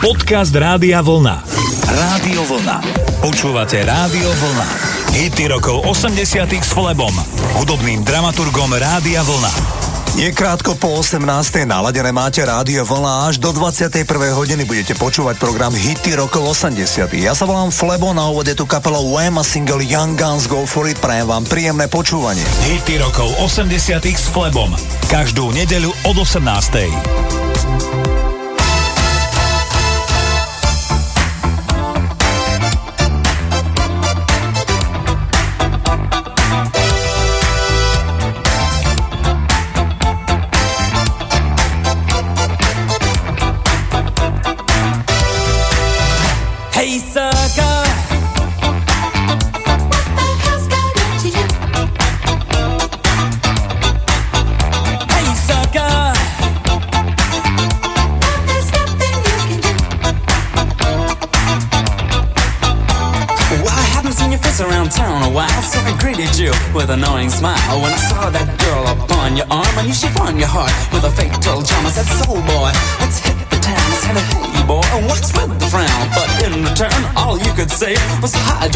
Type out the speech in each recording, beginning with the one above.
Podcast Rádia Vlna. Rádio Vlna. Počúvate Rádio Vlna. Hity rokov 80 s Flebom, hudobným dramaturgom Rádia Vlna. Je krátko po 18. naladené máte rádio vlna až do 21. hodiny budete počúvať program Hity rokov 80. Ja sa volám Flebo, na úvode tu kapela Wham a single Young Guns Go For It. Prajem vám príjemné počúvanie. Hity rokov 80 s Flebom. Každú nedeľu od 18.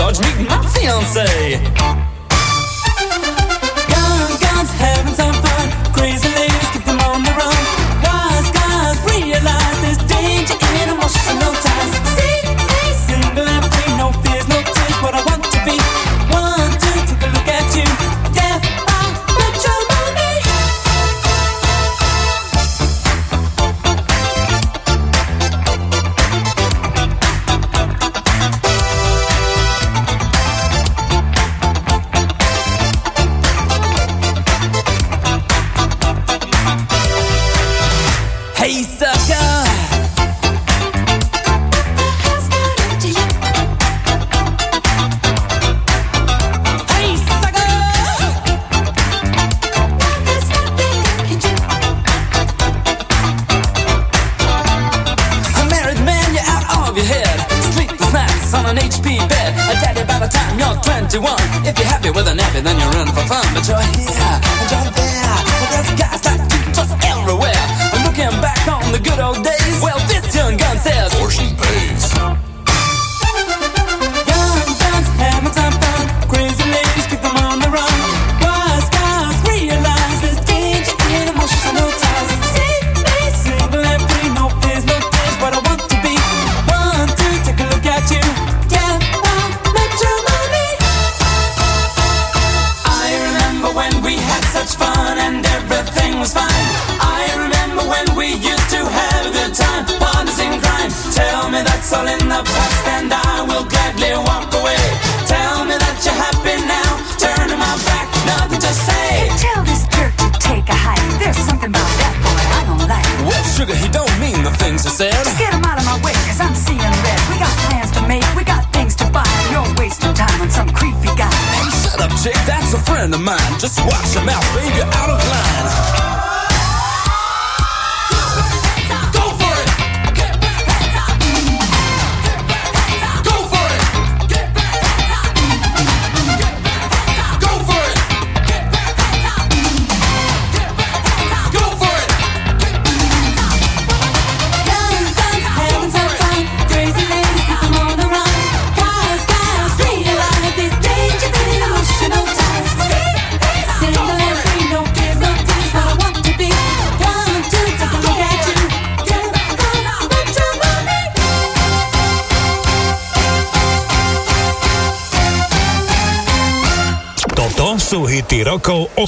co dźwig ma fiancé.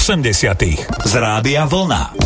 80. z Rádia Vlna.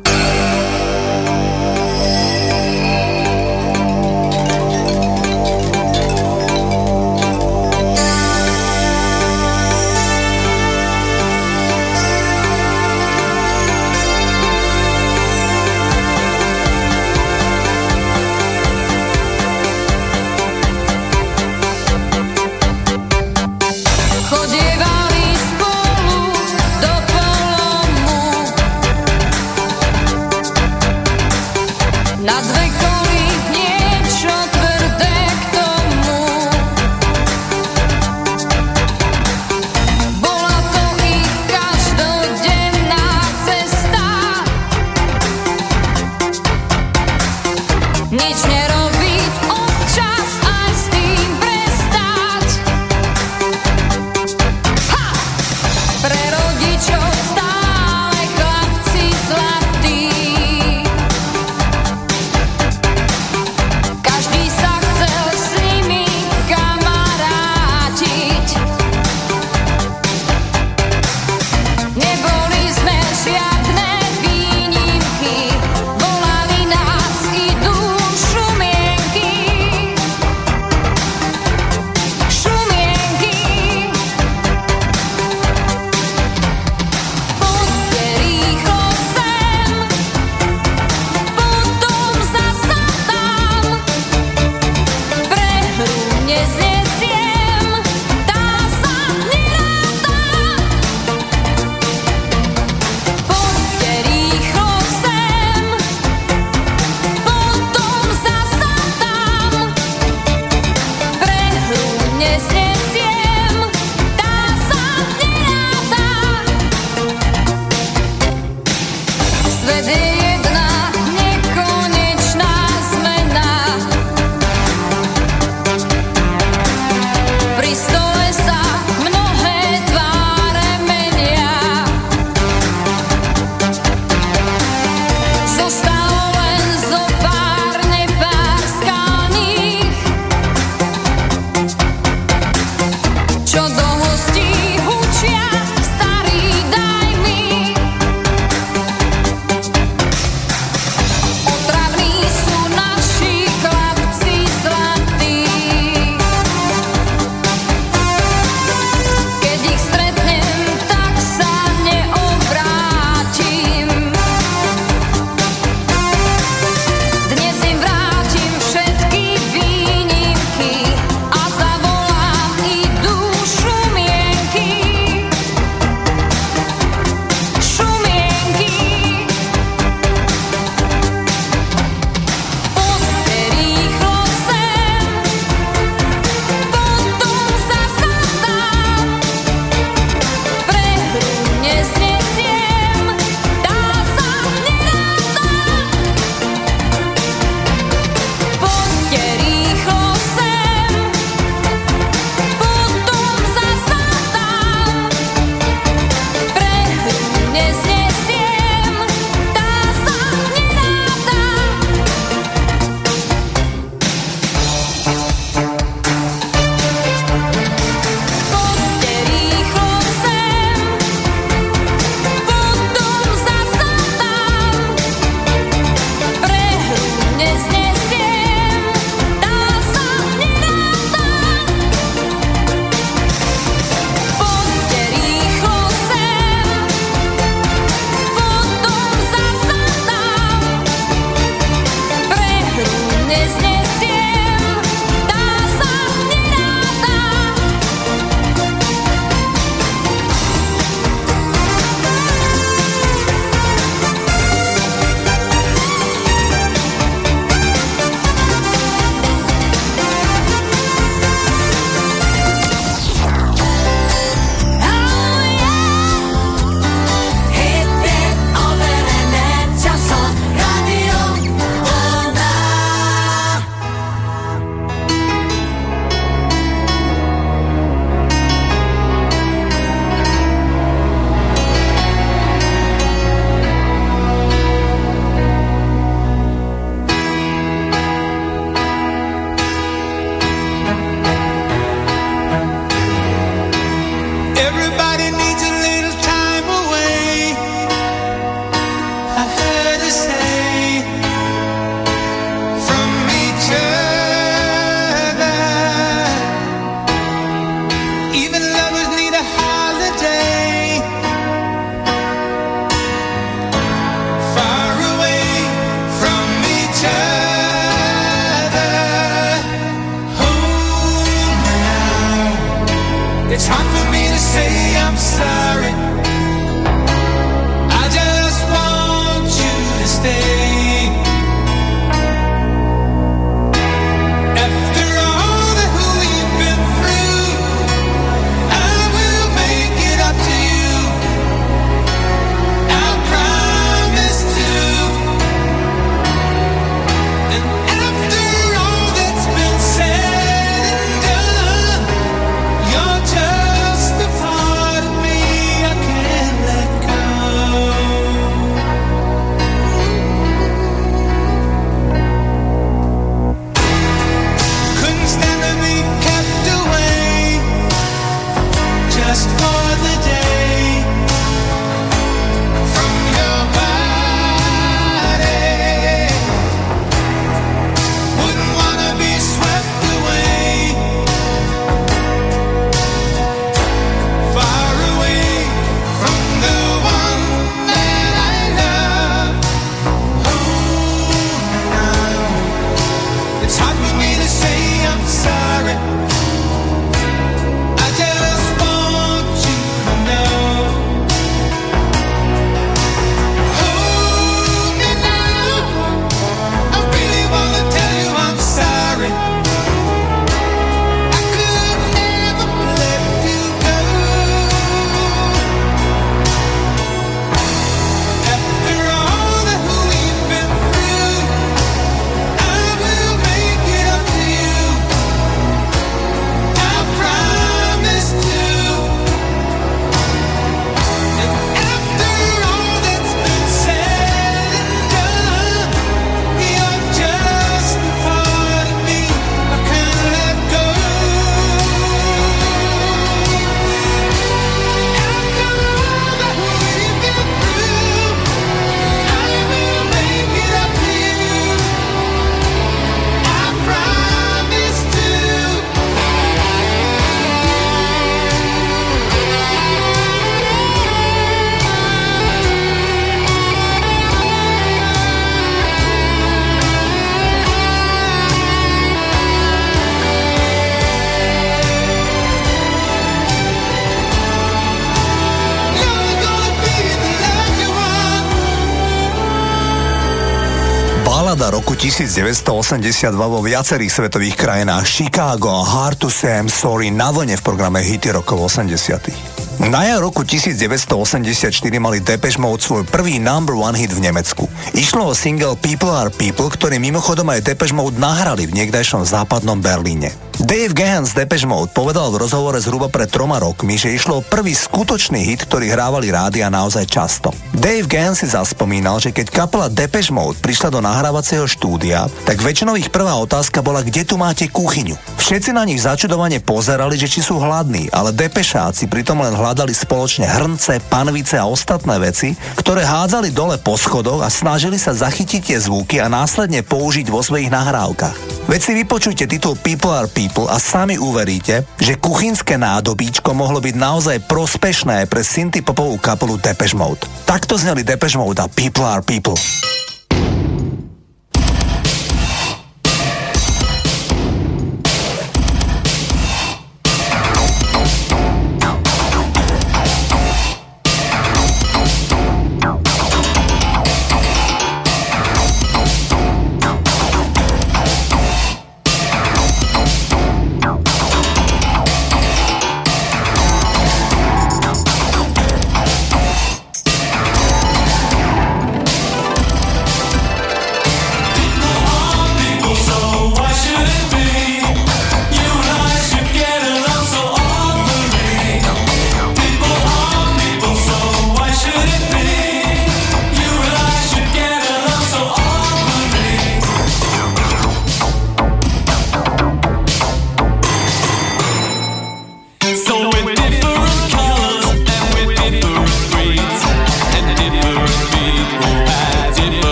1982 vo viacerých svetových krajinách Chicago Hard to Say I'm Sorry na vlne v programe Hity rokov 80. Na jar roku 1984 mali Depeche Mode svoj prvý number one hit v Nemecku. Išlo o single People are People, ktorý mimochodom aj Depeche Mode nahrali v niekdajšom západnom Berlíne. Dave Gahan z Depeche Mode povedal v rozhovore zhruba pred troma rokmi, že išlo o prvý skutočný hit, ktorý hrávali rádia naozaj často. Dave Gahan si zaspomínal, že keď kapela Depeche Mode prišla do nahrávacieho štúdia, tak väčšinou ich prvá otázka bola, kde tu máte kuchyňu. Všetci na nich začudovane pozerali, že či sú hladní, ale Depešáci pritom len hľadali spoločne hrnce, panvice a ostatné veci, ktoré hádzali dole po schodoch a snažili sa zachytiť tie zvuky a následne použiť vo svojich nahrávkach. Veď si vypočujte titul People are People a sami uveríte, že kuchynské nádobíčko mohlo byť naozaj prospešné pre synty popovú kapelu Depeche Mode. Takto zneli Depeche Mode a People are People.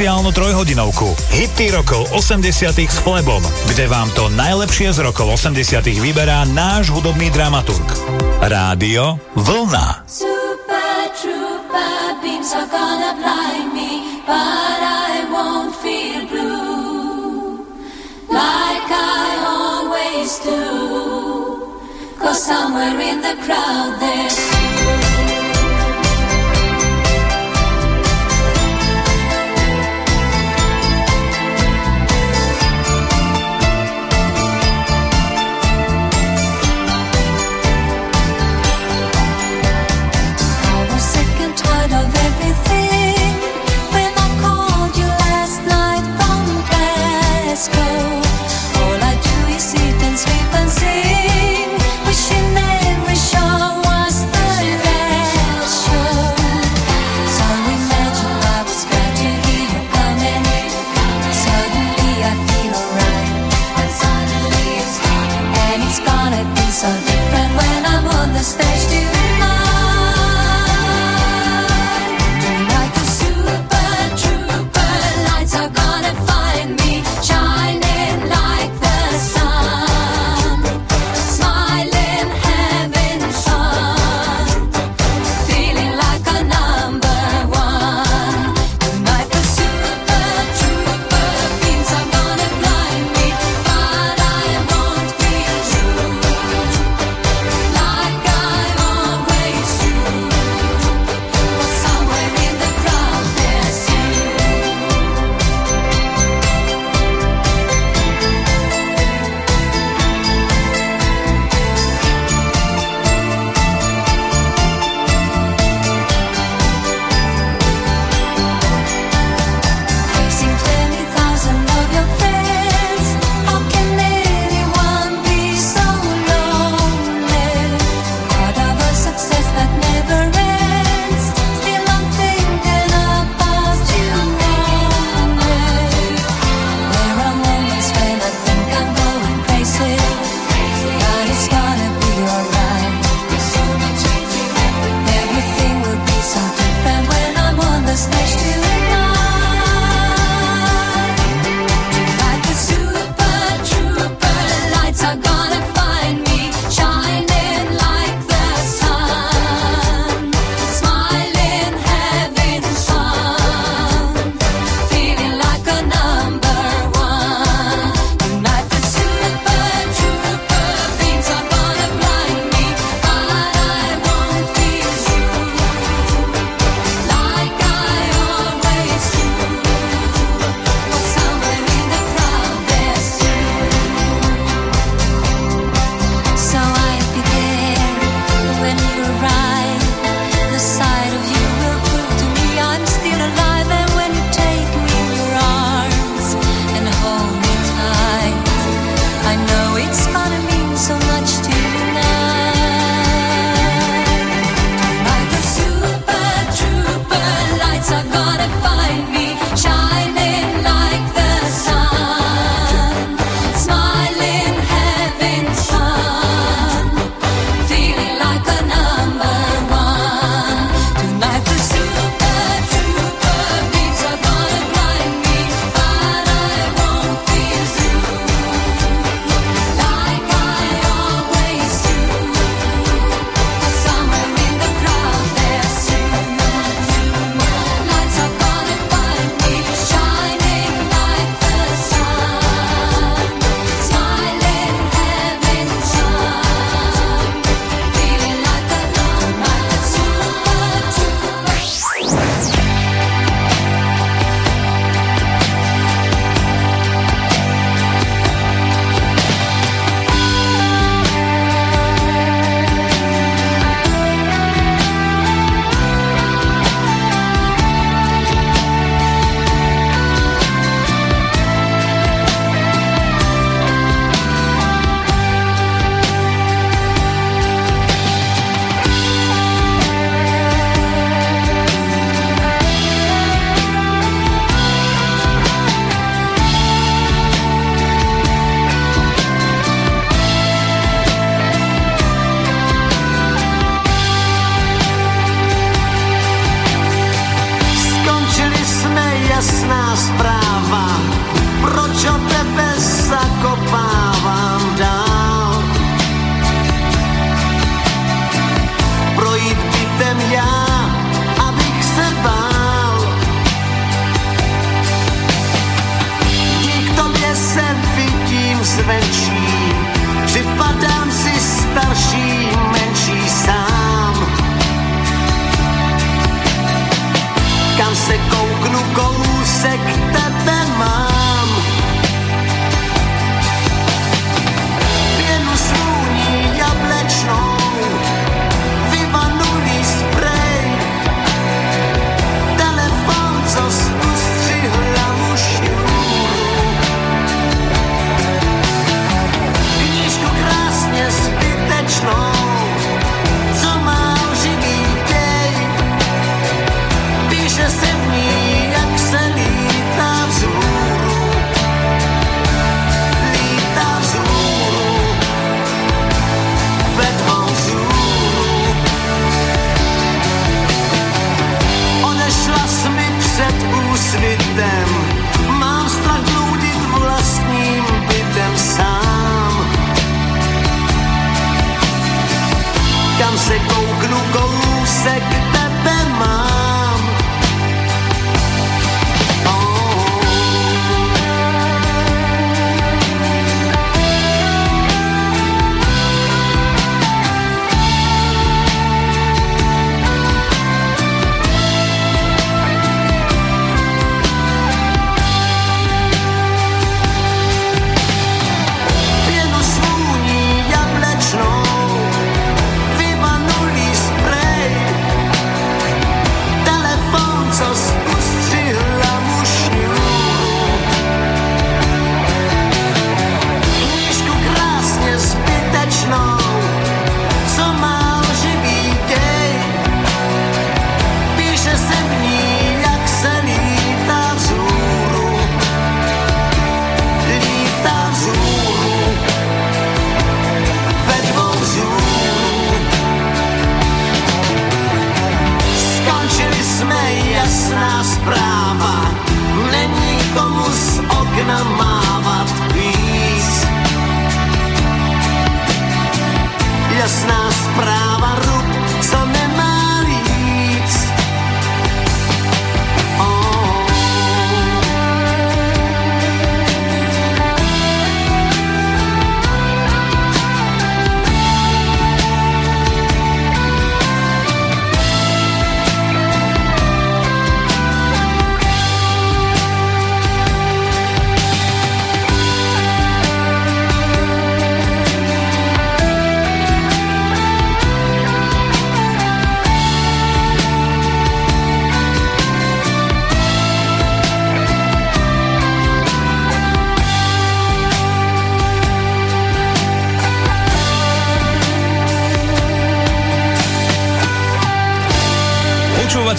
Špeciálnu trojhodinovku Hity rokov 80 s Flebom, kde vám to najlepšie z rokov 80 vyberá náš hudobný dramaturg. Rádio Vlna. Somewhere in the crowd there's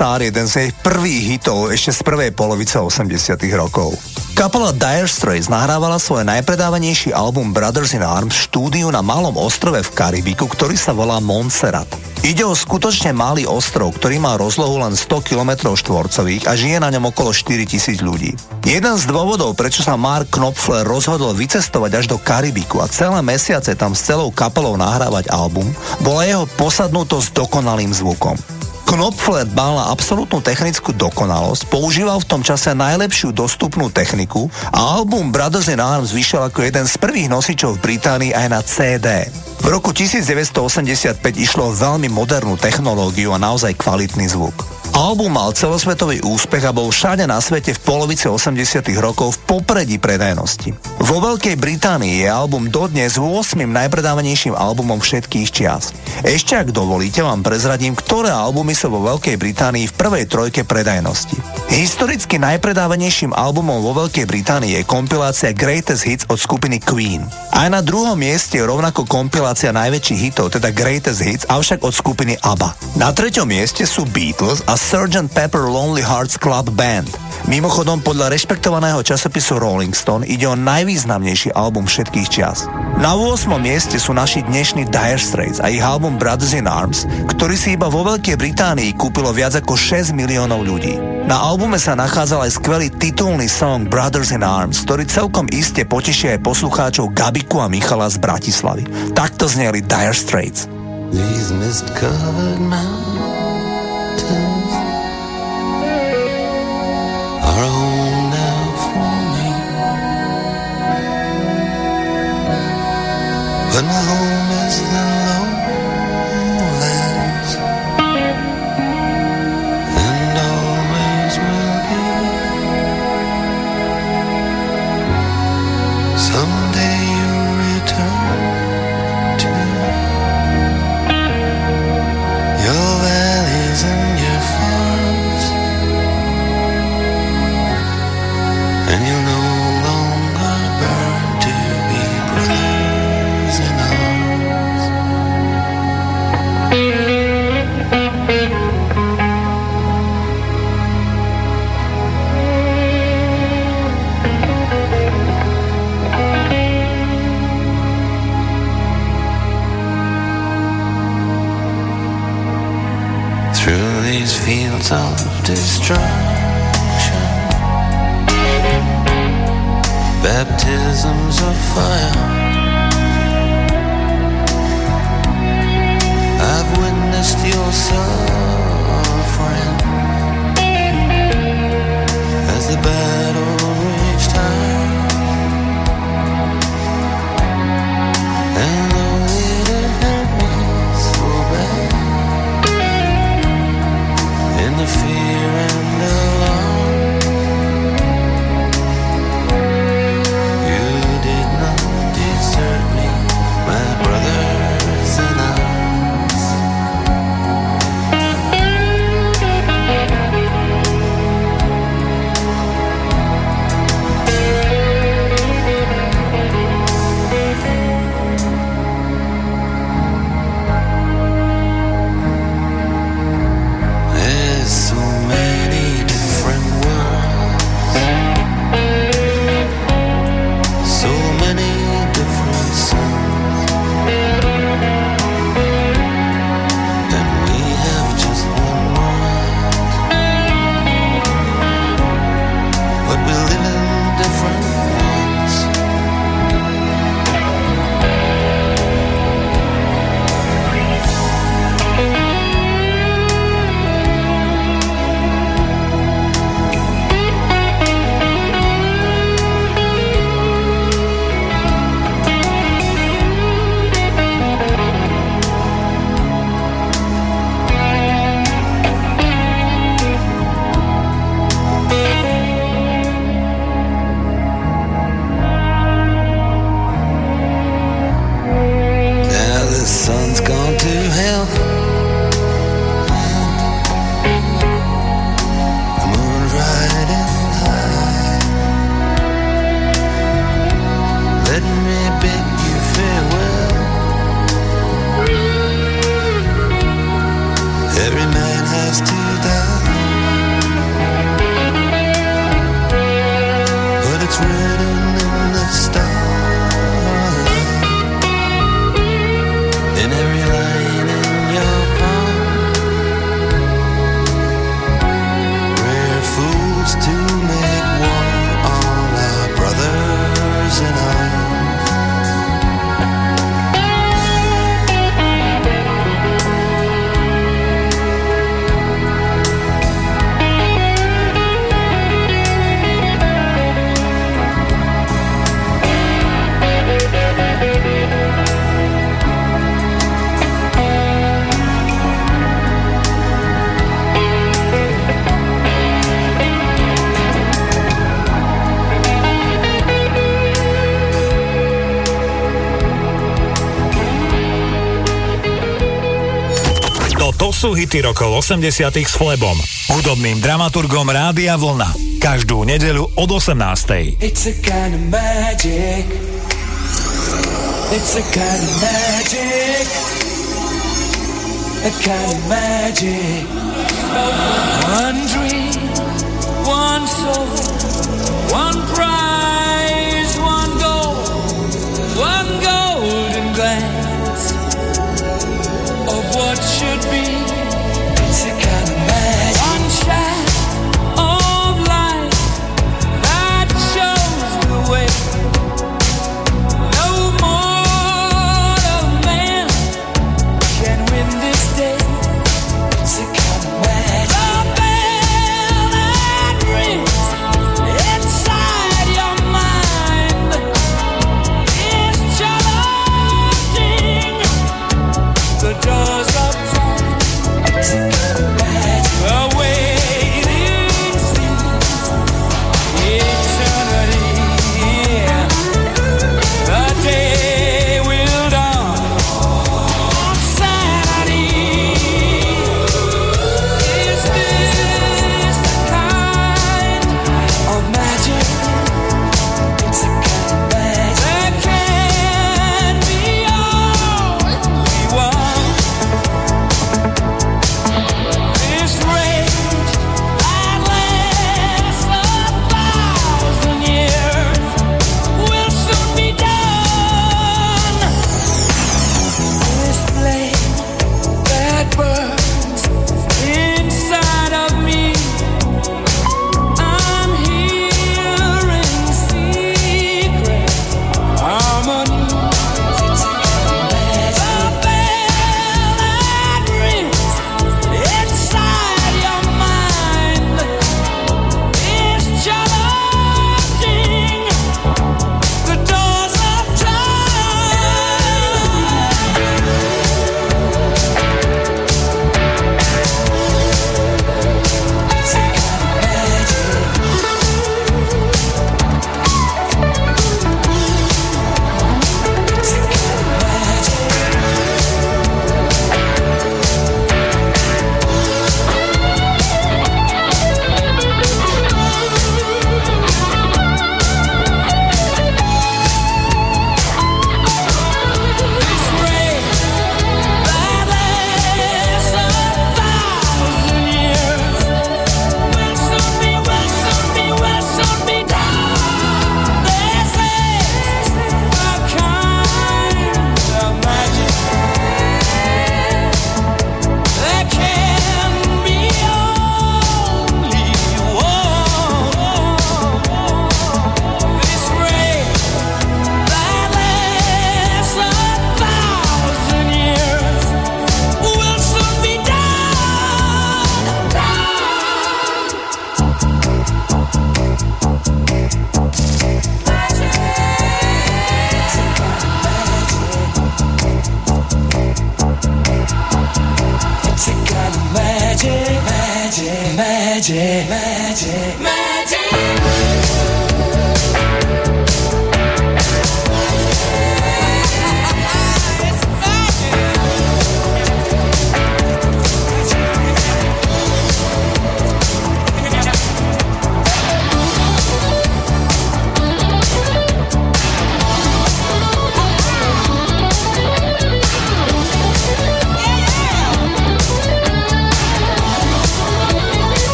Star jeden z jej prvých hitov ešte z prvej polovice 80 rokov. Kapela Dire Straits nahrávala svoj najpredávanejší album Brothers in Arms v štúdiu na malom ostrove v Karibiku, ktorý sa volá Montserrat. Ide o skutočne malý ostrov, ktorý má rozlohu len 100 km štvorcových a žije na ňom okolo 4000 ľudí. Jeden z dôvodov, prečo sa Mark Knopfler rozhodol vycestovať až do Karibiku a celé mesiace tam s celou kapelou nahrávať album, bola jeho posadnutosť dokonalým zvukom. Knopfler mal na absolútnu technickú dokonalosť, používal v tom čase najlepšiu dostupnú techniku a album Brothers in Arms vyšiel ako jeden z prvých nosičov v Británii aj na CD. V roku 1985 išlo o veľmi modernú technológiu a naozaj kvalitný zvuk. Album mal celosvetový úspech a bol všade na svete v polovici 80 rokov v popredí predajnosti. Vo Veľkej Británii je album dodnes 8. najpredávanejším albumom všetkých čias. Ešte ak dovolíte, vám prezradím, ktoré albumy sú vo Veľkej Británii v prvej trojke predajnosti. Historicky najpredávanejším albumom vo Veľkej Británii je kompilácia Greatest Hits od skupiny Queen. Aj na druhom mieste je rovnako kompilácia najväčších hitov, teda Greatest Hits, avšak od skupiny ABBA. Na treťom mieste sú Beatles a Sgt. Pepper Lonely Hearts Club Band. Mimochodom, podľa rešpektovaného časopisu Rolling Stone ide o najvýznamnejší album všetkých čias. Na 8. mieste sú naši dnešní Dire Straits a ich album Brothers in Arms, ktorý si iba vo Veľkej Británii kúpilo viac ako 6 miliónov ľudí. Na albume sa nachádzal aj skvelý titulný song Brothers in Arms, ktorý celkom iste poteší aj poslucháčov Gabiku a Michala z Bratislavy. Takto zneli Dire Straits. These mist-covered mountains But my baptisms of fire. I've witnessed your suffering as the battle hity rokov 80 s Flebom, hudobným dramaturgom Rádia Vlna. Každú nedeľu od 18. It's a kind of magic. It's a kind of magic. A kind of magic. One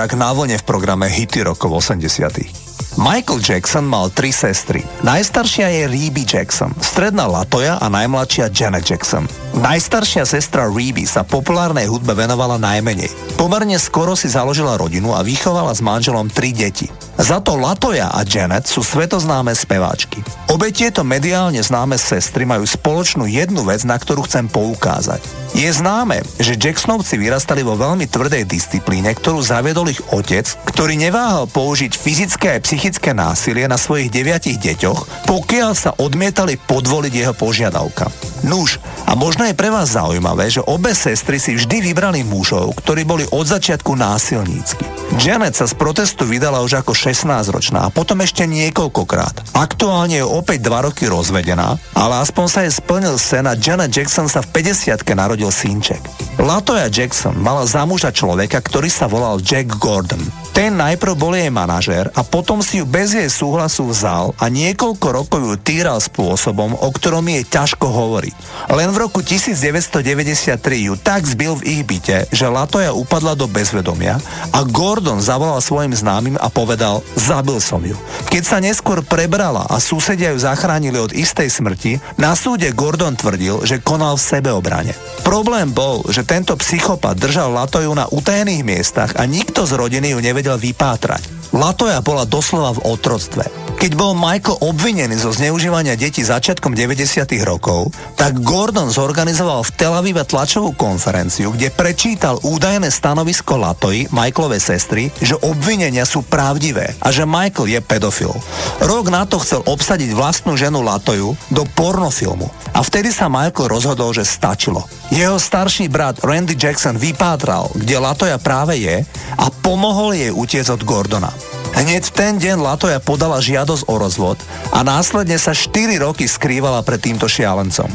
žiak na vlne v programe Hity rokov 80. Michael Jackson mal tri sestry. Najstaršia je Rebe Jackson, stredná Latoya a najmladšia Janet Jackson. Najstaršia sestra Rebe sa populárnej hudbe venovala najmenej. Pomerne skoro si založila rodinu a vychovala s manželom tri deti. Za to Latoya a Janet sú svetoznáme speváčky. Obe tieto mediálne známe sestry majú spoločnú jednu vec, na ktorú chcem poukázať. Je známe, že Jacksonovci vyrastali vo veľmi tvrdej disciplíne, ktorú zaviedol ich otec, ktorý neváhal použiť fyzické aj psychické násilie na svojich deviatich deťoch, pokiaľ sa odmietali podvoliť jeho požiadavka. Nuž, a možno je pre vás zaujímavé, že obe sestry si vždy vybrali mužov, ktorí boli od začiatku násilnícky. Janet sa z protestu vydala už ako 16-ročná a potom ešte niekoľkokrát. Aktuálne je opäť 2 roky rozvedená, ale aspoň sa jej splnil sen a Janet Jackson sa v 50 narodil synček. Latoya Jackson mala za muža človeka, ktorý sa volal Jack Gordon. Ten najprv bol jej manažér a potom si ju bez jej súhlasu vzal a niekoľko rokov ju týral spôsobom, o ktorom je ťažko hovoriť. Len v roku 1993 ju tak zbil v ich byte, že Latoya upadla do bezvedomia a Gordon zavolal svojim známym a povedal, zabil som ju. Keď sa neskôr prebrala a susedia ju zachránili od istej smrti, na súde Gordon tvrdil, že konal v sebeobrane. Problém bol, že tento psychopat držal Latoju na utajených miestach a nikto z rodiny ju nevedel vypátrať. Latoja bola doslova v otroctve. Keď bol Michael obvinený zo zneužívania detí začiatkom 90. rokov, tak Gordon zorganizoval v Tel Avive tlačovú konferenciu, kde prečítal údajné stanovisko Latoji, Michaelovej sestry, že obvinenia sú pravdivé a že Michael je pedofil. Rok na to chcel obsadiť vlastnú ženu Latoju do pornofilmu. A vtedy sa Michael rozhodol, že stačilo. Jeho starší brat Randy Jackson vypátral, kde Latoja práve je a pomohol jej utiecť od Gordona. Hneď v ten deň Latoja podala žiadosť o rozvod a následne sa 4 roky skrývala pred týmto šialencom.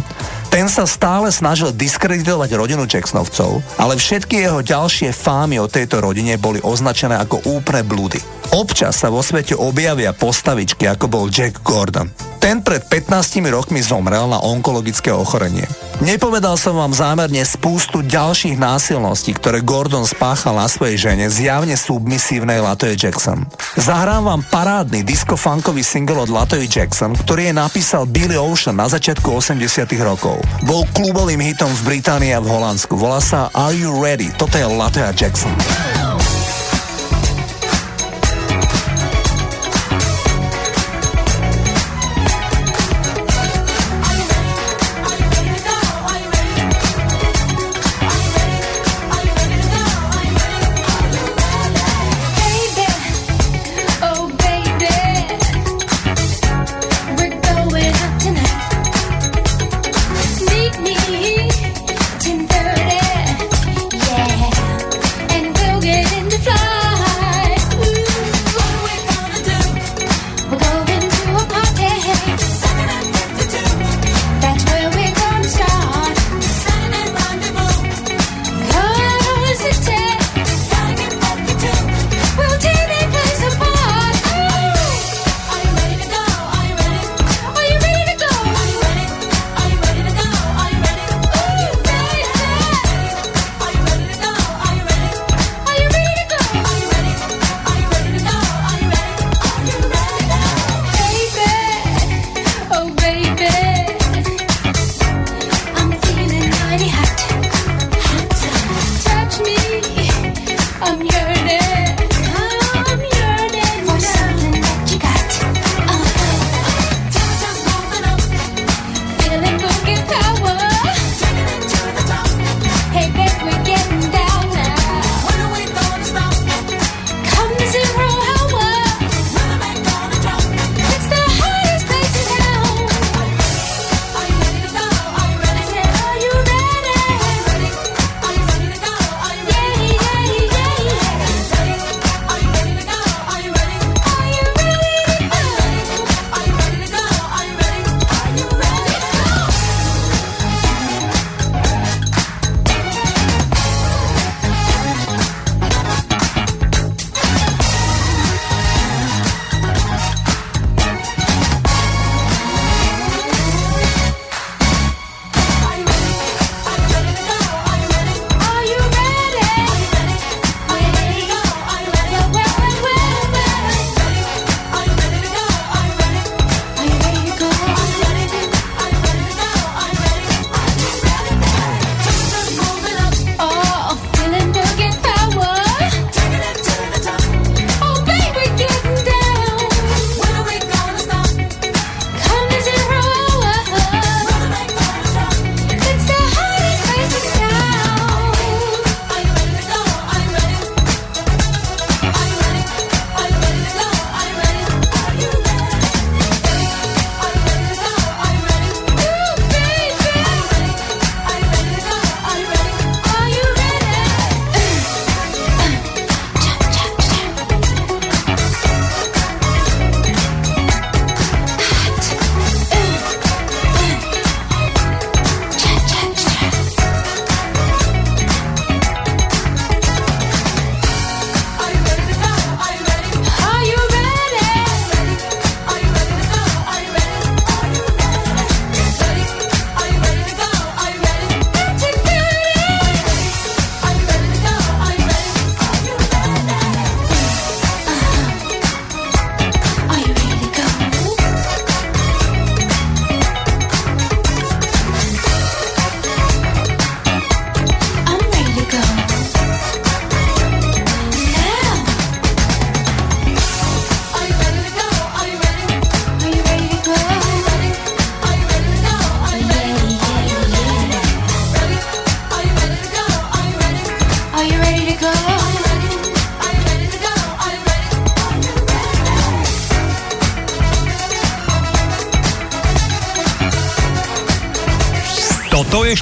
Ten sa stále snažil diskreditovať rodinu Jacksonovcov, ale všetky jeho ďalšie fámy o tejto rodine boli označené ako úplne blúdy. Občas sa vo svete objavia postavičky, ako bol Jack Gordon. Ten pred 15 rokmi zomrel na onkologické ochorenie. Nepovedal som vám zámerne spústu ďalších násilností, ktoré Gordon spáchal na svojej žene, zjavne submisívnej Latoje Jackson. Zahrám vám parádny disco-funkový single od Latoje Jackson, ktorý je napísal Billy Ocean na začiatku 80 rokov. Bol klubovým hitom v Británii a v Holandsku. Volá sa Are You Ready? Toto je Latoya Jackson. Baby,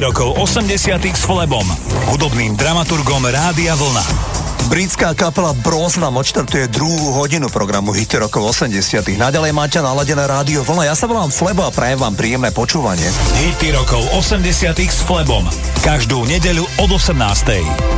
rokov 80 s Flebom, hudobným dramaturgom Rádia Vlna. Britská kapela Broznam odštartuje druhú hodinu programu Hity rokov 80 Naďalej máte naladené rádio Vlna. Ja sa volám Flebo a prajem vám príjemné počúvanie. Hity rokov 80 s Flebom. Každú nedeľu od 18.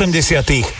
80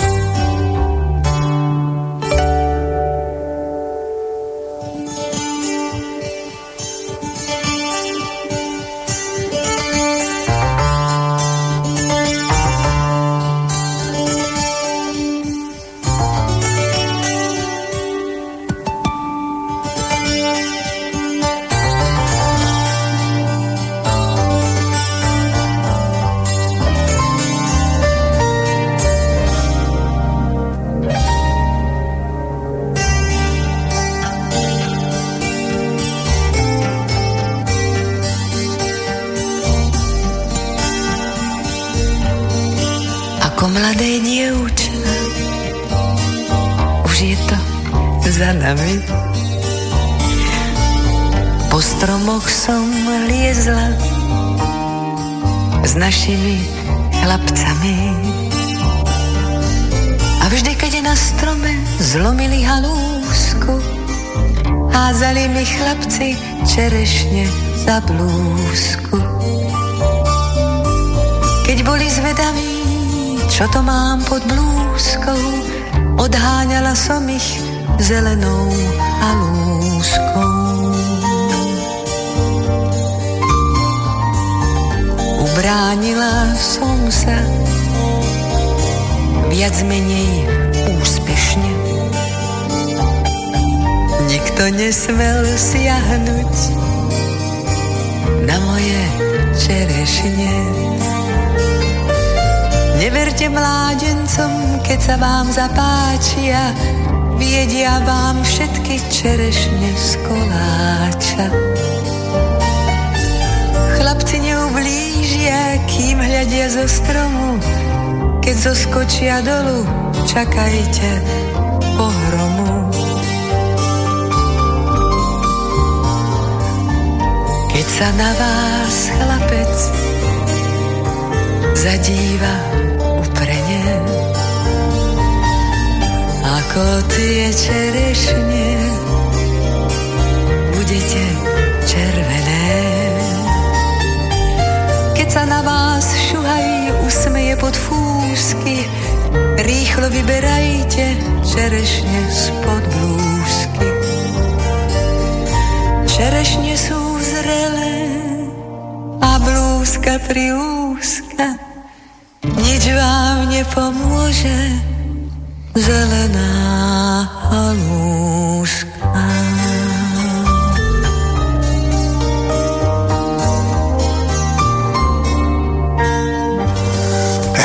Som ich zelenou halúskou. Ubránila som sa viac menej úspešne. Nikto nesmel siahnuť na moje čerešne. Neverte mládencom, keď sa vám zapáčia, viedia vám všetky čerešne z koláča. Chlapci neublížia, kým hľadia zo stromu, keď zoskočia dolu, čakajte pohromu. Keď sa na vás chlapec zadíva ako tie čerešne budete červené. Keď sa na vás šuhaj usmeje pod fúsky, rýchlo vyberajte čerešne spod blúzky. Čerešne sú zrelé a blúzka priúzka. Nič vám nepomôže, zelená halúška.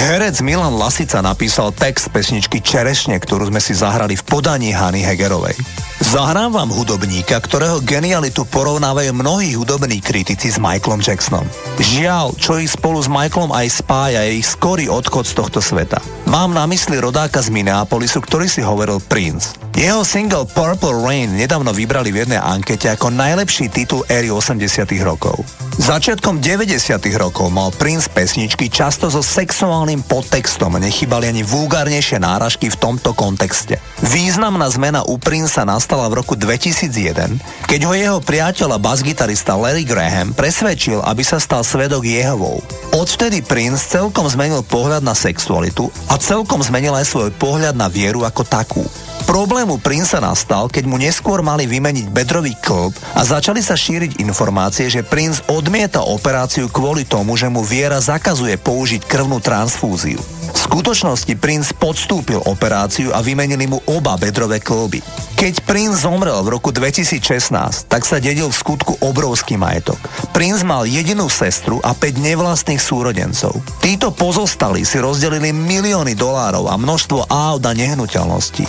Herec Milan Lasica napísal text pesničky Čerešne, ktorú sme si zahrali v podaní Hany Hegerovej. Zahrám vám hudobníka, ktorého genialitu porovnávajú mnohí hudobní kritici s Michaelom Jacksonom. Žiaľ, čo ich spolu s Michaelom aj spája, je ich skorý odchod z tohto sveta. Mám na mysli rodáka z Minneapolisu, ktorý si hovoril Prince. Jeho single Purple Rain nedávno vybrali v jednej ankete ako najlepší titul éry 80 rokov. Začiatkom 90 rokov mal Prince pesničky často so sexuálnym podtextom, nechybali ani vulgárnejšie náražky v tomto kontexte. Významná zmena u Princa nastala v roku 2001, keď ho jeho priateľ a basgitarista Larry Graham presvedčil, aby sa stal svedok Jehovou. Odvtedy Prince celkom zmenil pohľad na sexualitu a celkom zmenil aj svoj pohľad na vieru ako takú. Problém u Princa nastal, keď mu neskôr mali vymeniť bedrový klb a začali sa šíriť informácie, že Prince odmieta operáciu kvôli tomu, že mu viera zakazuje použiť krvnú transfúziu. V skutočnosti Prince podstúpil operáciu a vymenili mu oba bedrové klby. Keď Prince zomrel v roku 2016, tak sa dedil v skutku obrovský majetok. Prince mal jedinú sestru a 5 nevlastných súrodencov. Títo pozostali si rozdelili milióny dolárov a množstvo aut a nehnuteľností.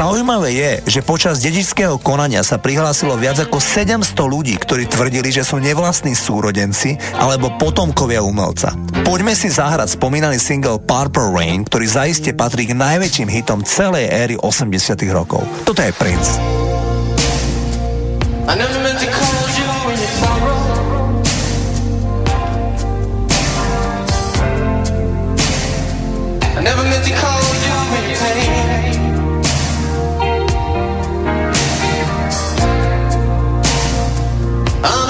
Zaujímavé je, že počas dedičského konania sa prihlásilo viac ako 700 ľudí, ktorí tvrdili, že sú nevlastní súrodenci alebo potomkovia umelca. Poďme si zahrať spomínaný single Purple Rain, ktorý zaiste patrí k najväčším hitom celej éry 80 rokov. Toto je Prince. I never meant to cause I'm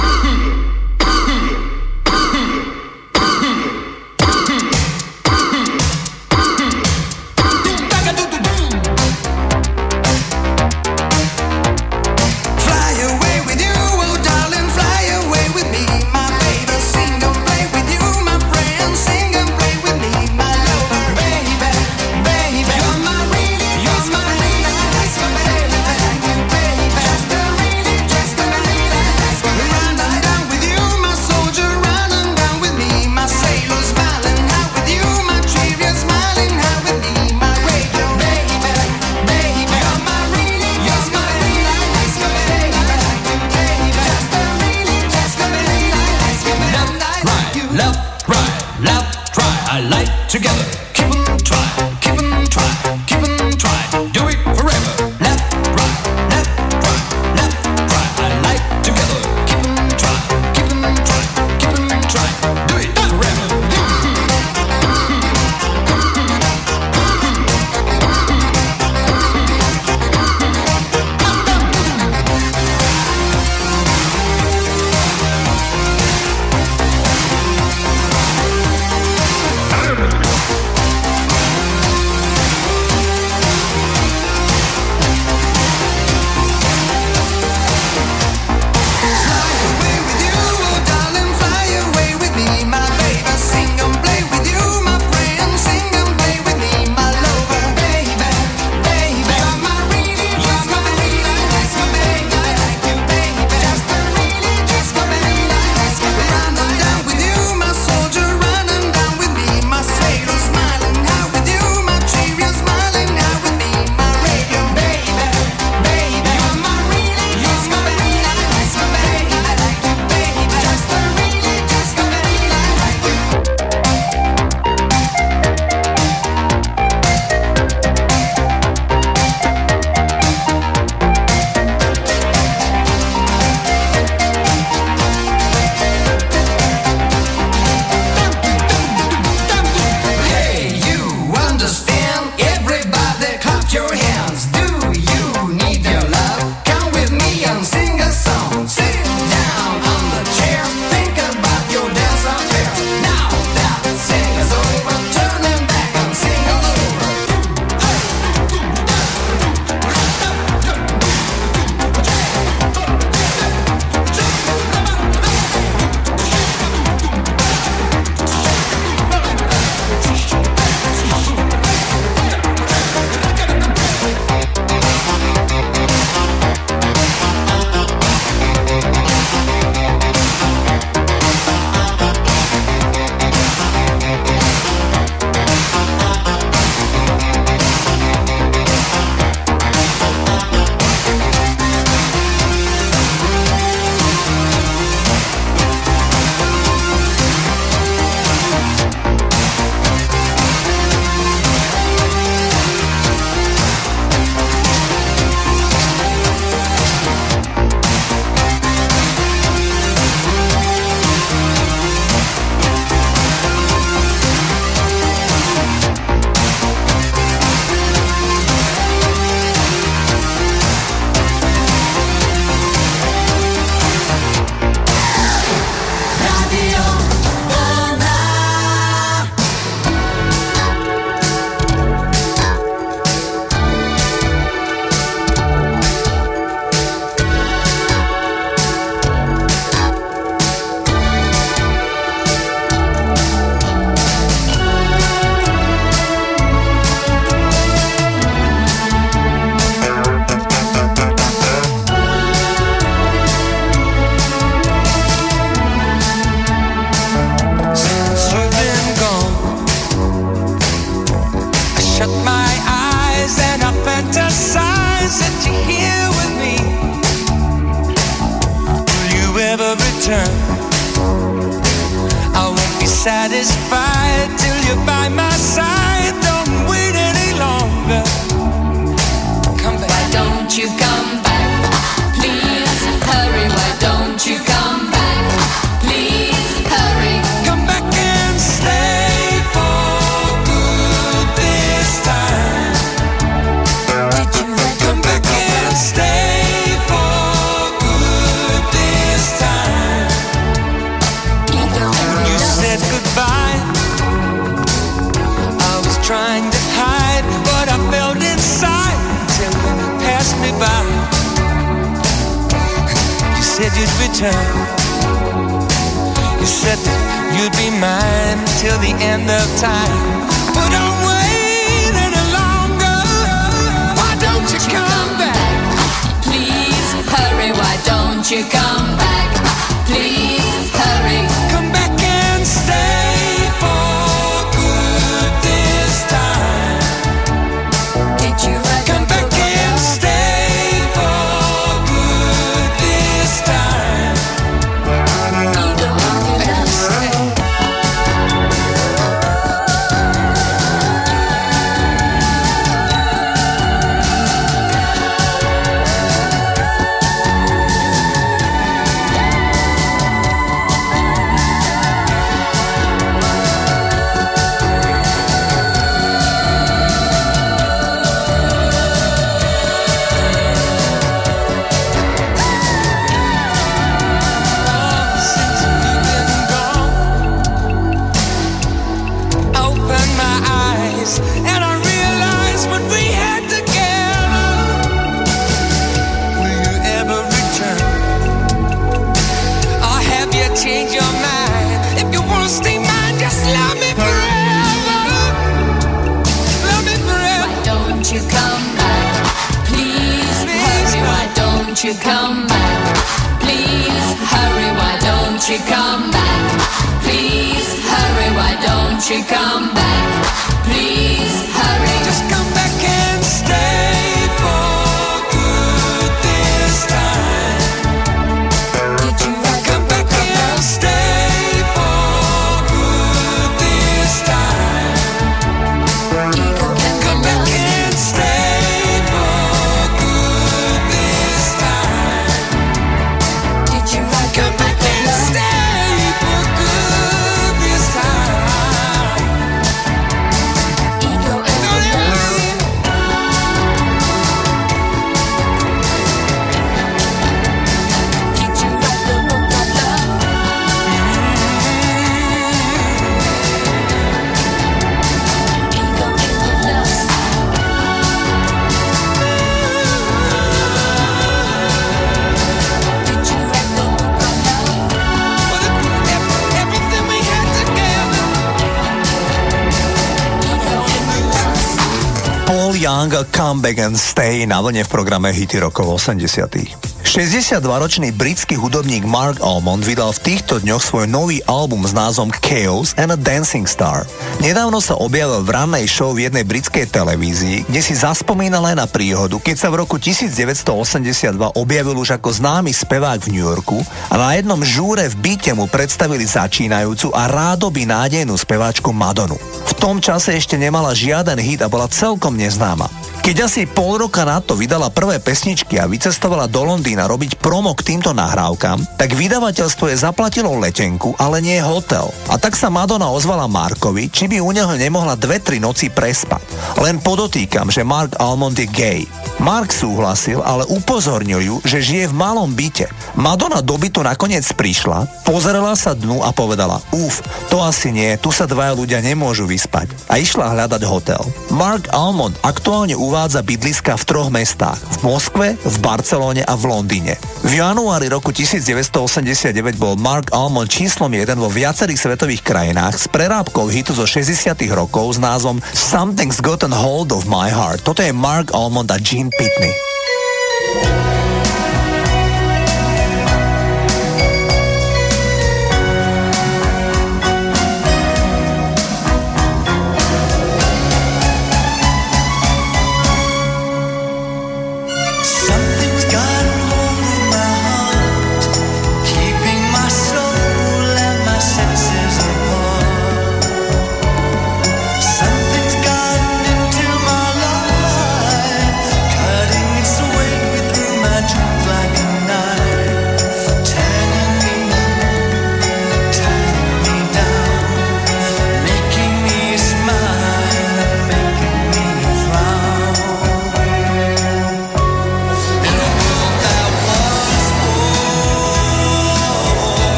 Back and Stay na vlne v programe Hity rokov 80. 62-ročný britský hudobník Mark Almond vydal v týchto dňoch svoj nový album s názvom Chaos and a Dancing Star. Nedávno sa objavil v rannej show v jednej britskej televízii, kde si zaspomínal aj na príhodu, keď sa v roku 1982 objavil už ako známy spevák v New Yorku a na jednom žúre v byte mu predstavili začínajúcu a rádoby nádejnú speváčku Madonu. V tom čase ešte nemala žiaden hit a bola celkom neznáma. Keď asi pol roka na to vydala prvé pesničky a vycestovala do Londýna robiť promo k týmto nahrávkam, tak vydavateľstvo je zaplatilo letenku, ale nie hotel. A tak sa Madonna ozvala Markovi, či by u neho nemohla dve, tri noci prespať. Len podotýkam, že Mark Almond je gay. Mark súhlasil, ale upozornil ju, že žije v malom byte. Madonna do bytu nakoniec prišla, pozrela sa dnu a povedala, uf, to asi nie, tu sa dvaja ľudia nemôžu vyspať. A išla hľadať hotel. Mark Almond aktuálne uvádza bydliska v troch mestách. V Moskve, v Barcelóne a v Londýne. V januári roku 1989 bol Mark Almond číslom jeden vo viacerých svetových krajinách s prerábkou hitu zo 60 rokov s názvom Something's Gotten Hold of My Heart. Toto je Mark Almond a Gene Pitney.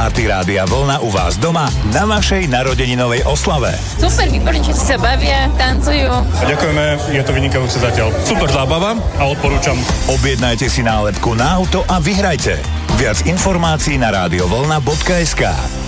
party Rádia Vlna u vás doma na vašej narodeninovej oslave. Super, výborne, že sa bavia, tancujú. A ďakujeme, je to vynikajúce zatiaľ. Super zábava a odporúčam. Objednajte si nálepku na auto a vyhrajte. Viac informácií na rádiovolna.sk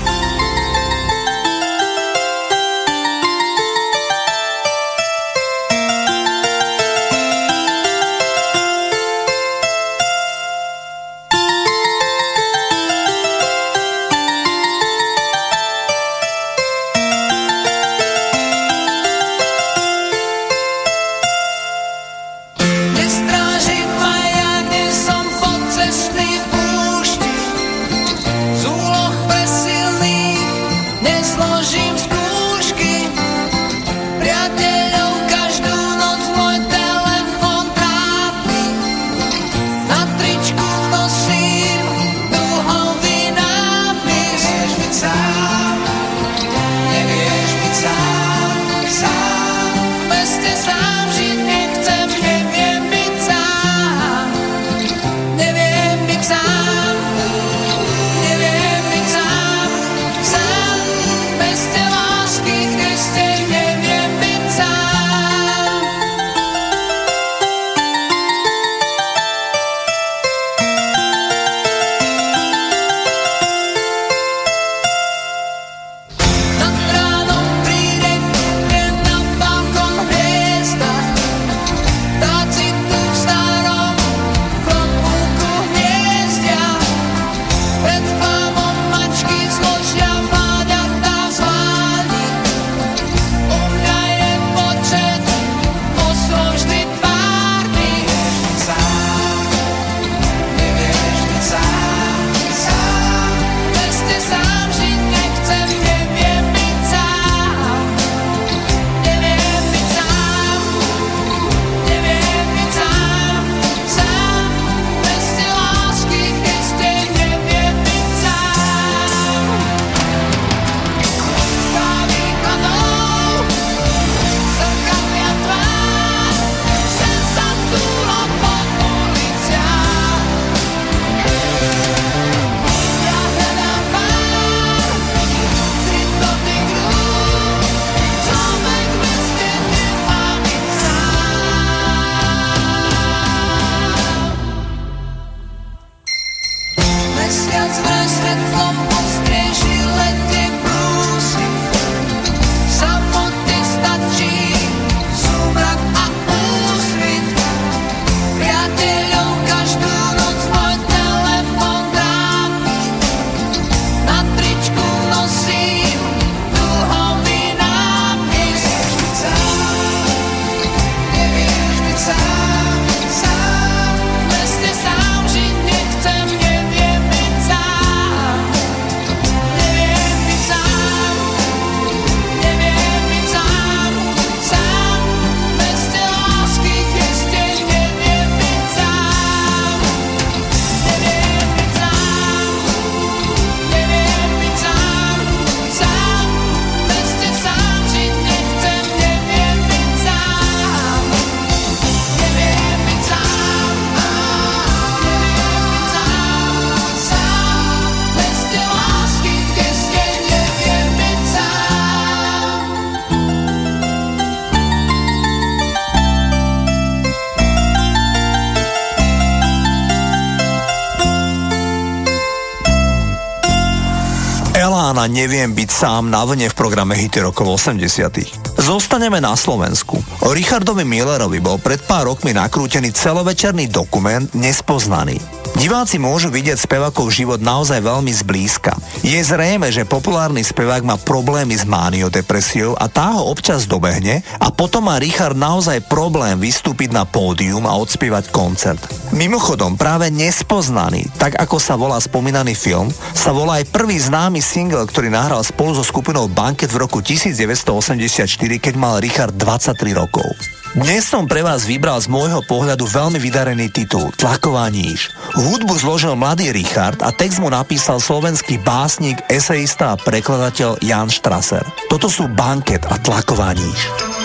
sám na vne v programe Hity rokov 80. Zostaneme na Slovensku. O Richardovi Millerovi bol pred pár rokmi nakrútený celovečerný dokument Nespoznaný. Diváci môžu vidieť spevákov život naozaj veľmi zblízka. Je zrejme, že populárny spevák má problémy s mániou-depresiou a tá ho občas dobehne a potom má Richard naozaj problém vystúpiť na pódium a odspievať koncert. Mimochodom, práve Nespoznaný, tak ako sa volá spomínaný film, sa volá aj prvý známy single, ktorý nahral spolu so skupinou Banket v roku 1984, keď mal Richard 23 rokov. Dnes som pre vás vybral z môjho pohľadu veľmi vydarený titul Tlaková níž. Hudbu zložil mladý Richard a text mu napísal slovenský básnik, eseista a prekladateľ Jan Strasser. Toto sú Banket a Tlaková níž.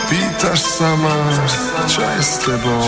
Pýtaš sa ma, čo je s tebou,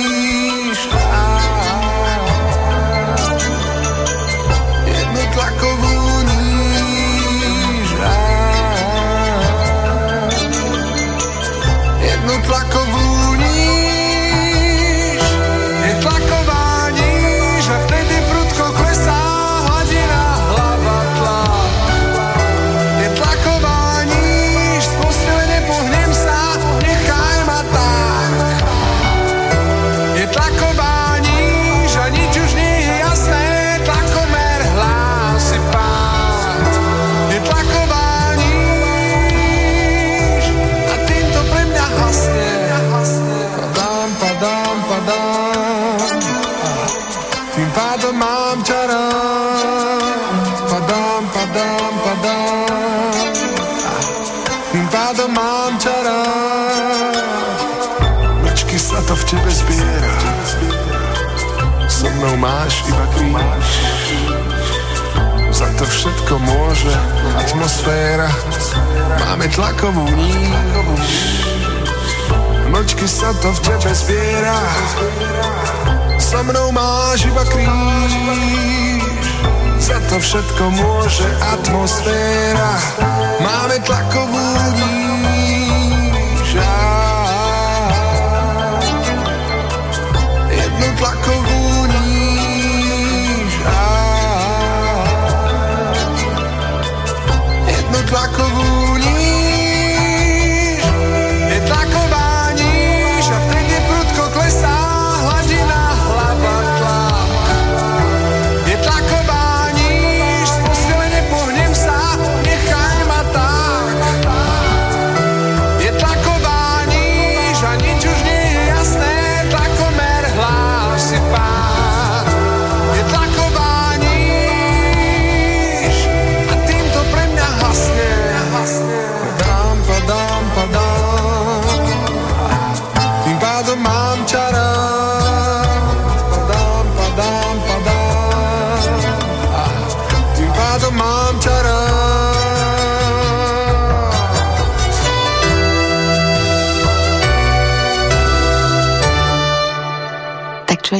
Jednu všetko môže atmosféra, máme tlakovú níž. Mlčky sa to v tebe zbiera, so mnou máš iba kríž. Za to všetko môže atmosféra, máme tlakovú níž.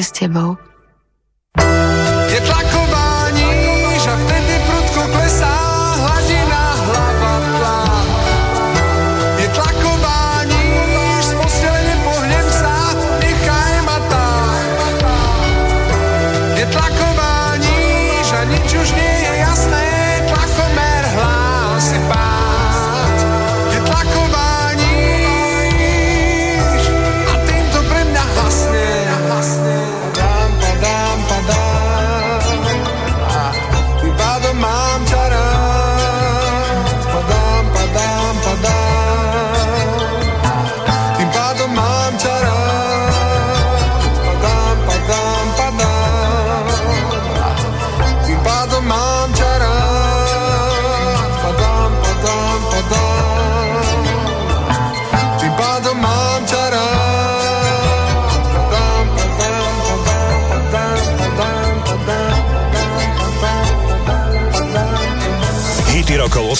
Tak čo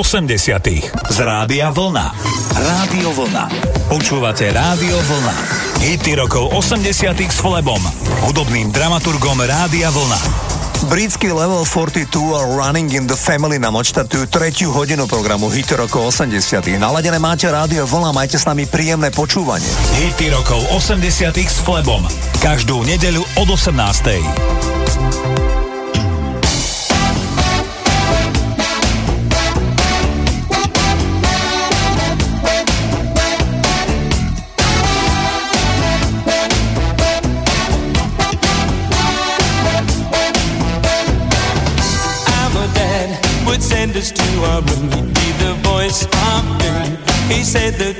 80. Z Rádia Vlna. Rádio Vlna. Počúvate Rádio Vlna. Hity rokov 80. s Flebom, hudobným dramaturgom Rádia Vlna. Britský Level 42 a Running in the Family nám odštartujú tretiu hodinu programu Hity rokov 80. Naladené máte rádio Vlna, majte s nami príjemné počúvanie. Hity rokov 80. s Flebom. Každú nedeľu od 18. said that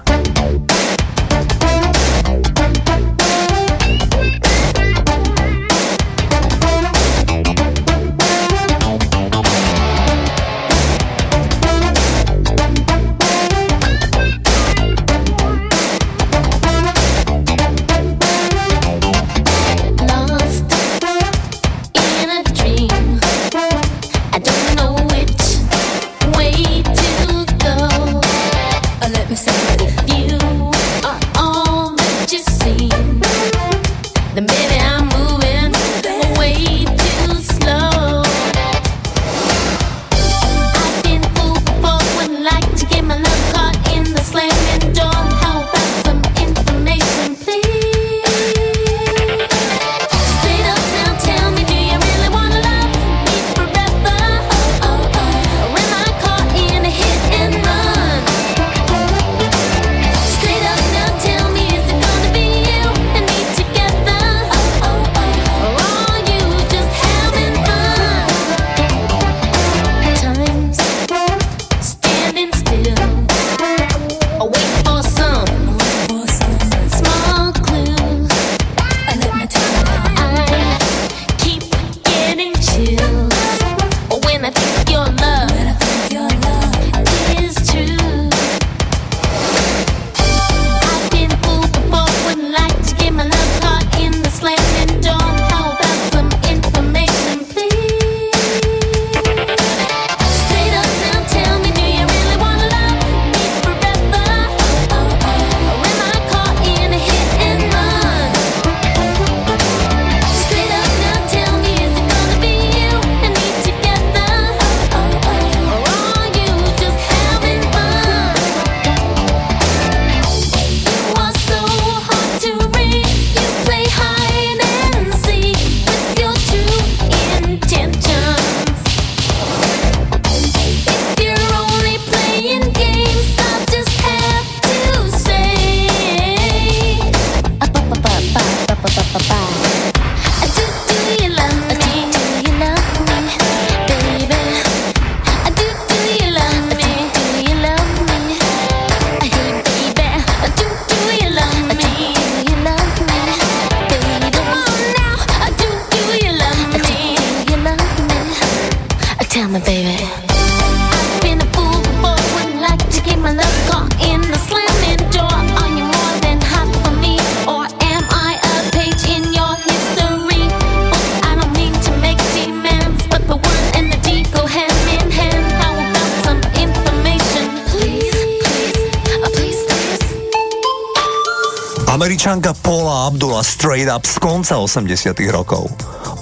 80 rokov.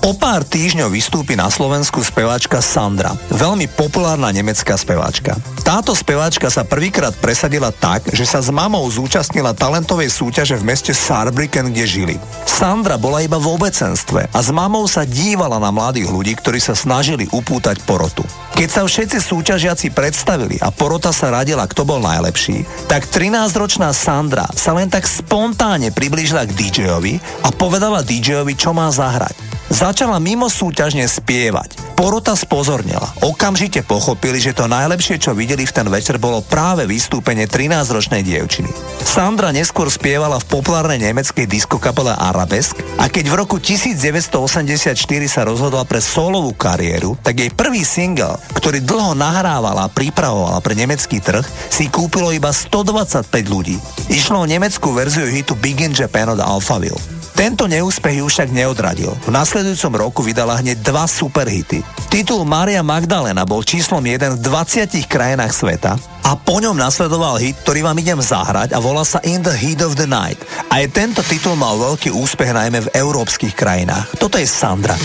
O pár týždňov vystúpi na Slovensku speváčka Sandra, veľmi populárna nemecká speváčka. Táto speváčka sa prvýkrát presadila tak, že sa s mamou zúčastnila talentovej súťaže v meste Saarbrücken, kde žili. Sandra bola iba v obecenstve a s mamou sa dívala na mladých ľudí, ktorí sa snažili upútať porotu. Keď sa všetci súťažiaci predstavili a porota sa radila, kto bol najlepší, tak 13-ročná Sandra sa len tak spontánne priblížila k DJovi a povedala DJovi, čo má zahrať. Začala mimo súťažne spievať. Porota spozornila. Okamžite pochopili, že to najlepšie, čo videli v ten večer, bolo práve vystúpenie 13-ročnej dievčiny. Sandra neskôr spievala v populárnej nemeckej diskokapele Arabesk a keď v roku 1984 sa rozhodla pre solovú kariéru, tak jej prvý single, ktorý dlho nahrávala a pripravovala pre nemecký trh, si kúpilo iba 125 ľudí. Išlo o nemeckú verziu hitu Big in Japan od Alphaville. Tento neúspech ju však neodradil. V nasledujúcom roku vydala hneď dva superhity. Titul Maria Magdalena bol číslom 1 v 20 krajinách sveta a po ňom nasledoval hit, ktorý vám idem zahrať a volá sa In the Heat of the Night. Aj tento titul mal veľký úspech najmä v európskych krajinách. Toto je Sandra.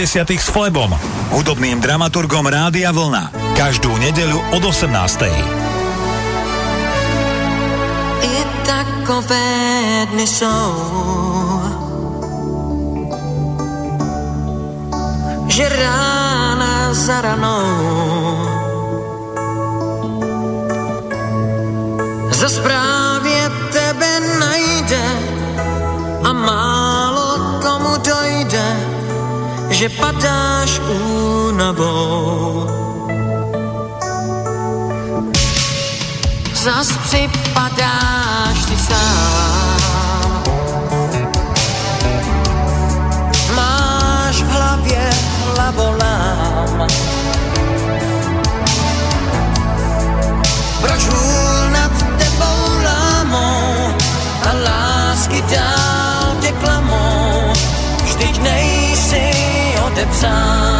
80 s Flebom, hudobným dramaturgom Rádia Vlna. Každú nedeľu od 18. I takovédny jsou, že rána za ranou za správě tebe najde a málo tomu dojde že padáš únavou. Zas připadáš ty sám. Máš v hlavě hlavolám. the time.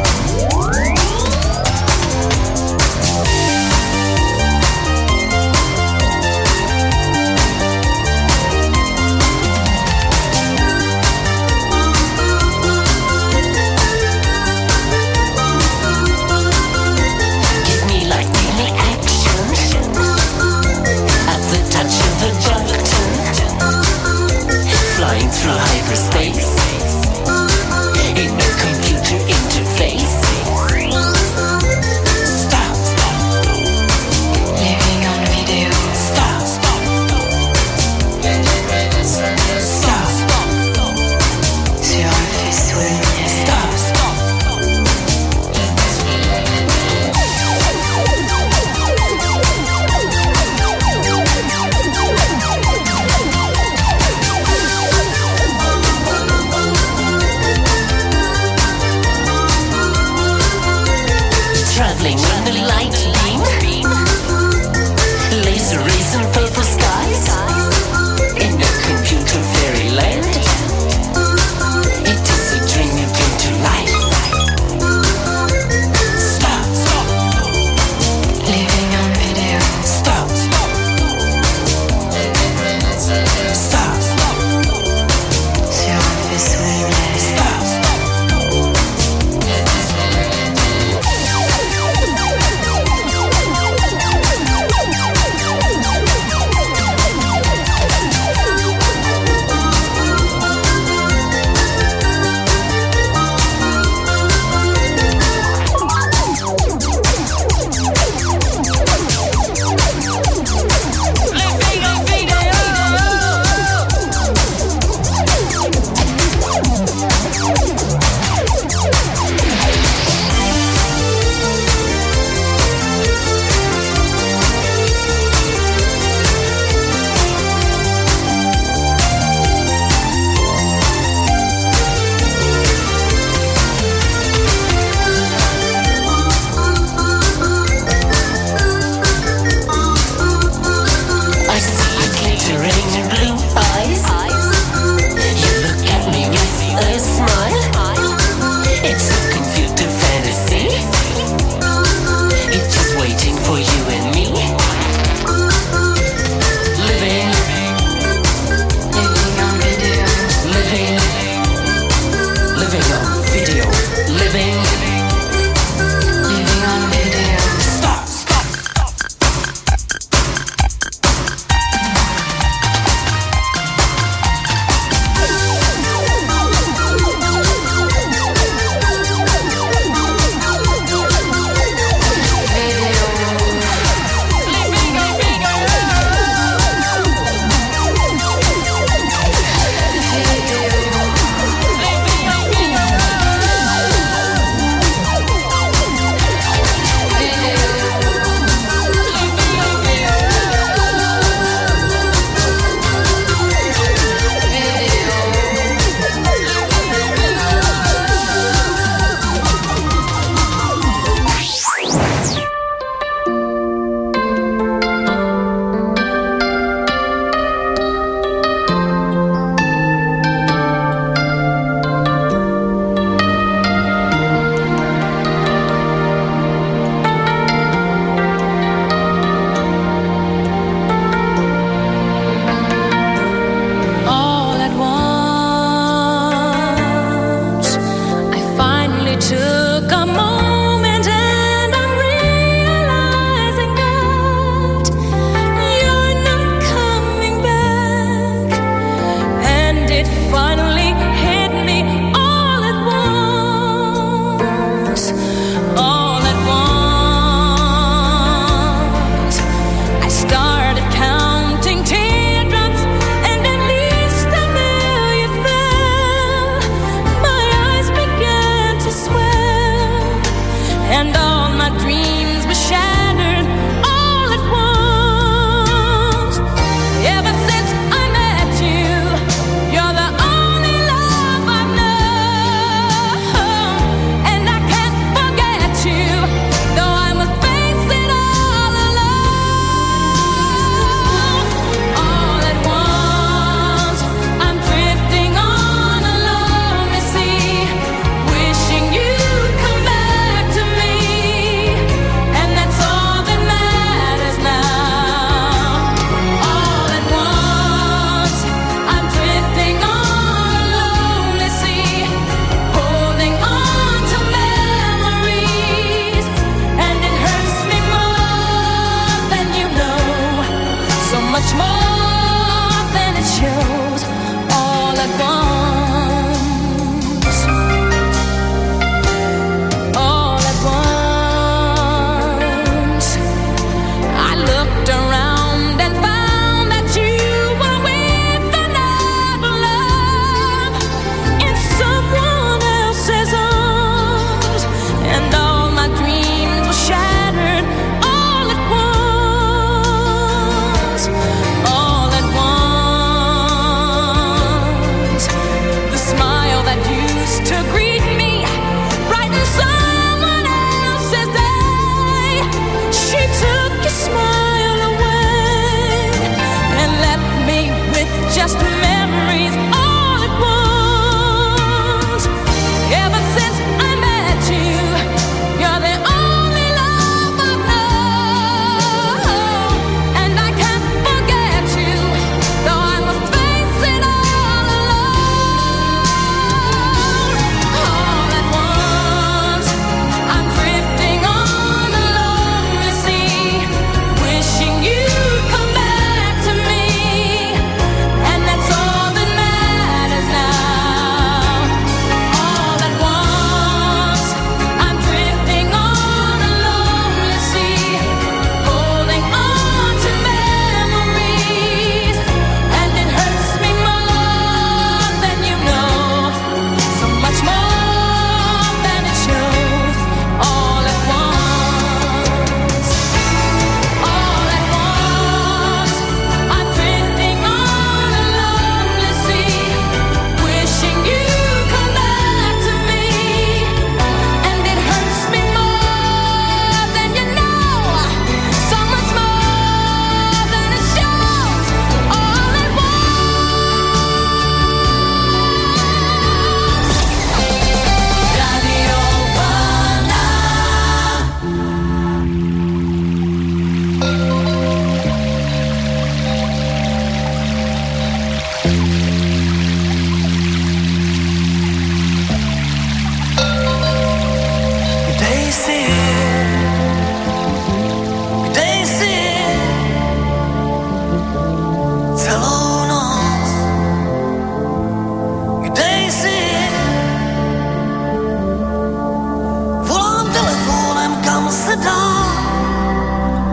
se dá.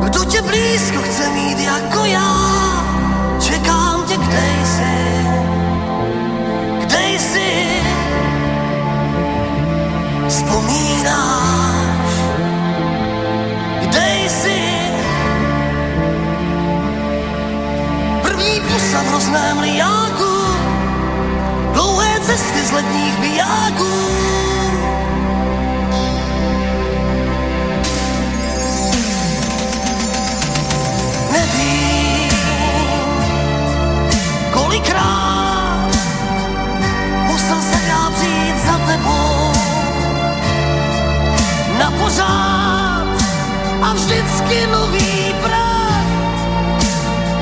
Kdo tě blízko chce mít jako já, čekám tě, kde jsi, kde jsi. Vzpomínáš, kde jsi. První pusa v hrozném liáku, dlouhé cesty z letních bijáků. být za tebou na pořád a vždycky nový prach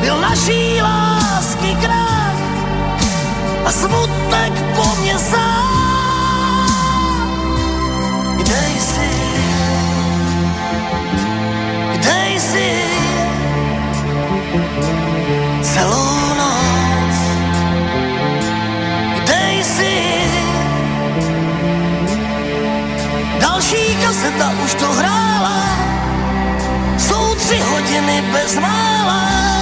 byl naší lásky krach a smutek po mně sám. Kde jsi? Kde jsi? Celou ta už to hrála, jsou tři hodiny bez mála.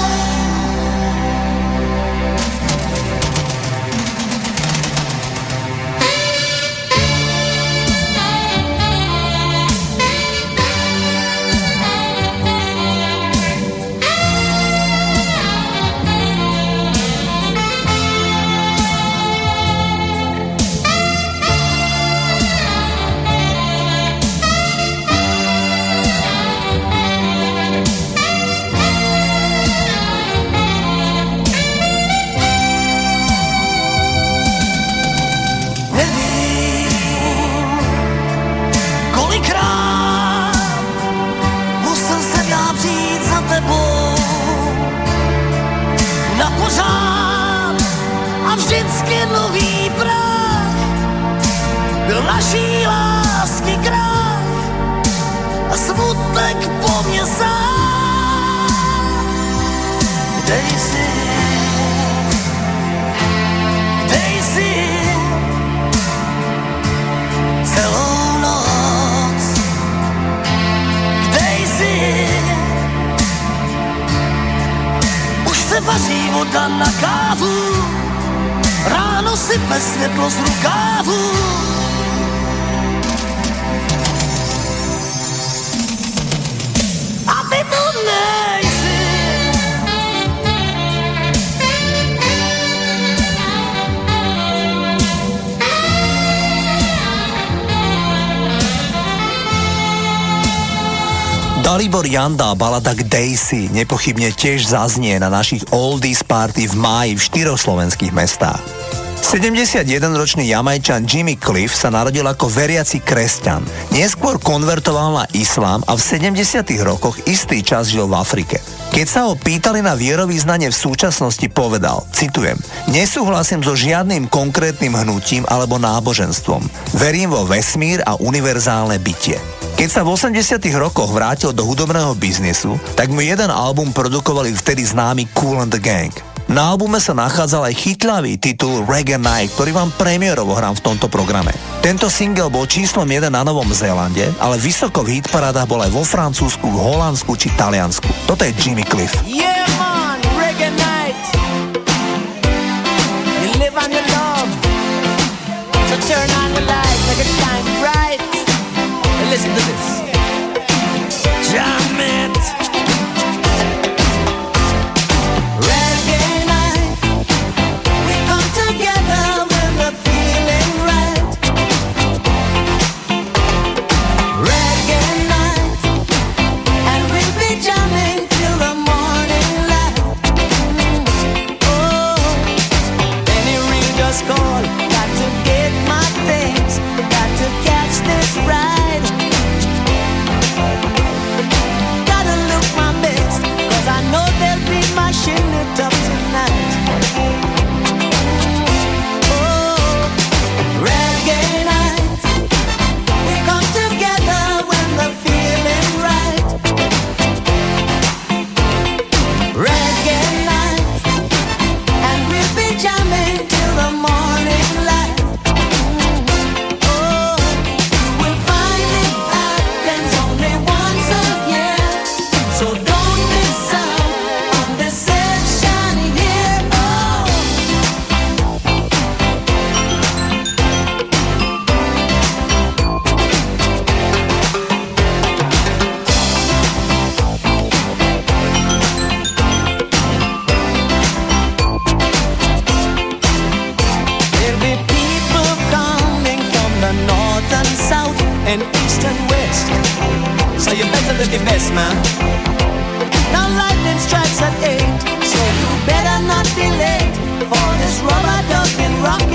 Dalibor Janda balada k Daisy nepochybne tiež zaznie na našich oldies party v máji v štyroch slovenských mestách. 71-ročný jamajčan Jimmy Cliff sa narodil ako veriaci kresťan. Neskôr konvertoval na islám a v 70 rokoch istý čas žil v Afrike. Keď sa ho pýtali na vierovýznanie v súčasnosti, povedal, citujem, nesúhlasím so žiadnym konkrétnym hnutím alebo náboženstvom. Verím vo vesmír a univerzálne bytie. Keď sa v 80 rokoch vrátil do hudobného biznisu, tak mu jeden album produkovali vtedy známy Cool and the Gang. Na albume sa nachádzal aj chytľavý titul Reggae Night, ktorý vám premiérovo hrám v tomto programe. Tento single bol číslom 1 na Novom Zélande, ale vysoko v hitparádach bol aj vo Francúzsku, Holandsku či Taliansku. Toto je Jimmy Cliff. Yeah, man, reggae night. You live on your love. So turn on the light, make it shine bright. Listen to this. Jam it. And east and west. So you better look your best, man. Now lightning strikes at eight, so you better not be late for this rubber ducking, rocking,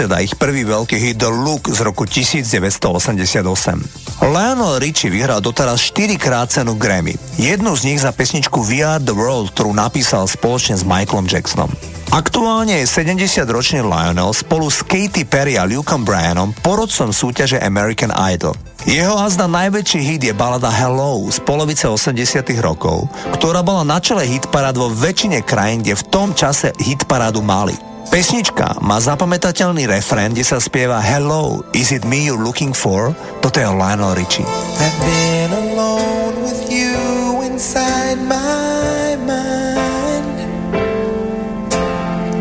predseda ich prvý veľký hit The Look z roku 1988. Lionel Richie vyhral doteraz 4 krát cenu Grammy. Jednu z nich za pesničku We Are The World, ktorú napísal spoločne s Michaelom Jacksonom. Aktuálne je 70-ročný Lionel spolu s Katy Perry a Lukeom Bryanom porodcom súťaže American Idol. Jeho hazda najväčší hit je balada Hello z polovice 80 rokov, ktorá bola na čele hitparád vo väčšine krajín, kde v tom čase hitparádu mali. Pesnička má zapamätateľný refrén, kde sa spieva Hello, is it me you're looking for? Toto je Lionel Richie. I've been alone with you inside my mind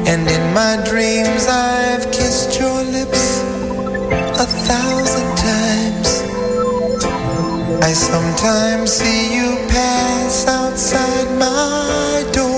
And in my dreams I've kissed your lips a thousand times I sometimes see you pass outside my door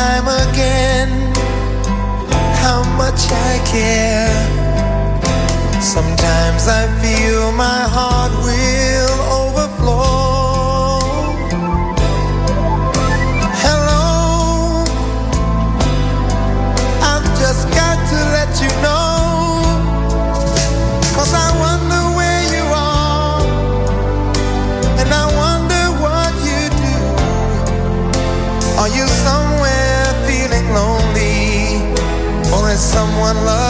time again how much I care. Sometimes I feel my heart one love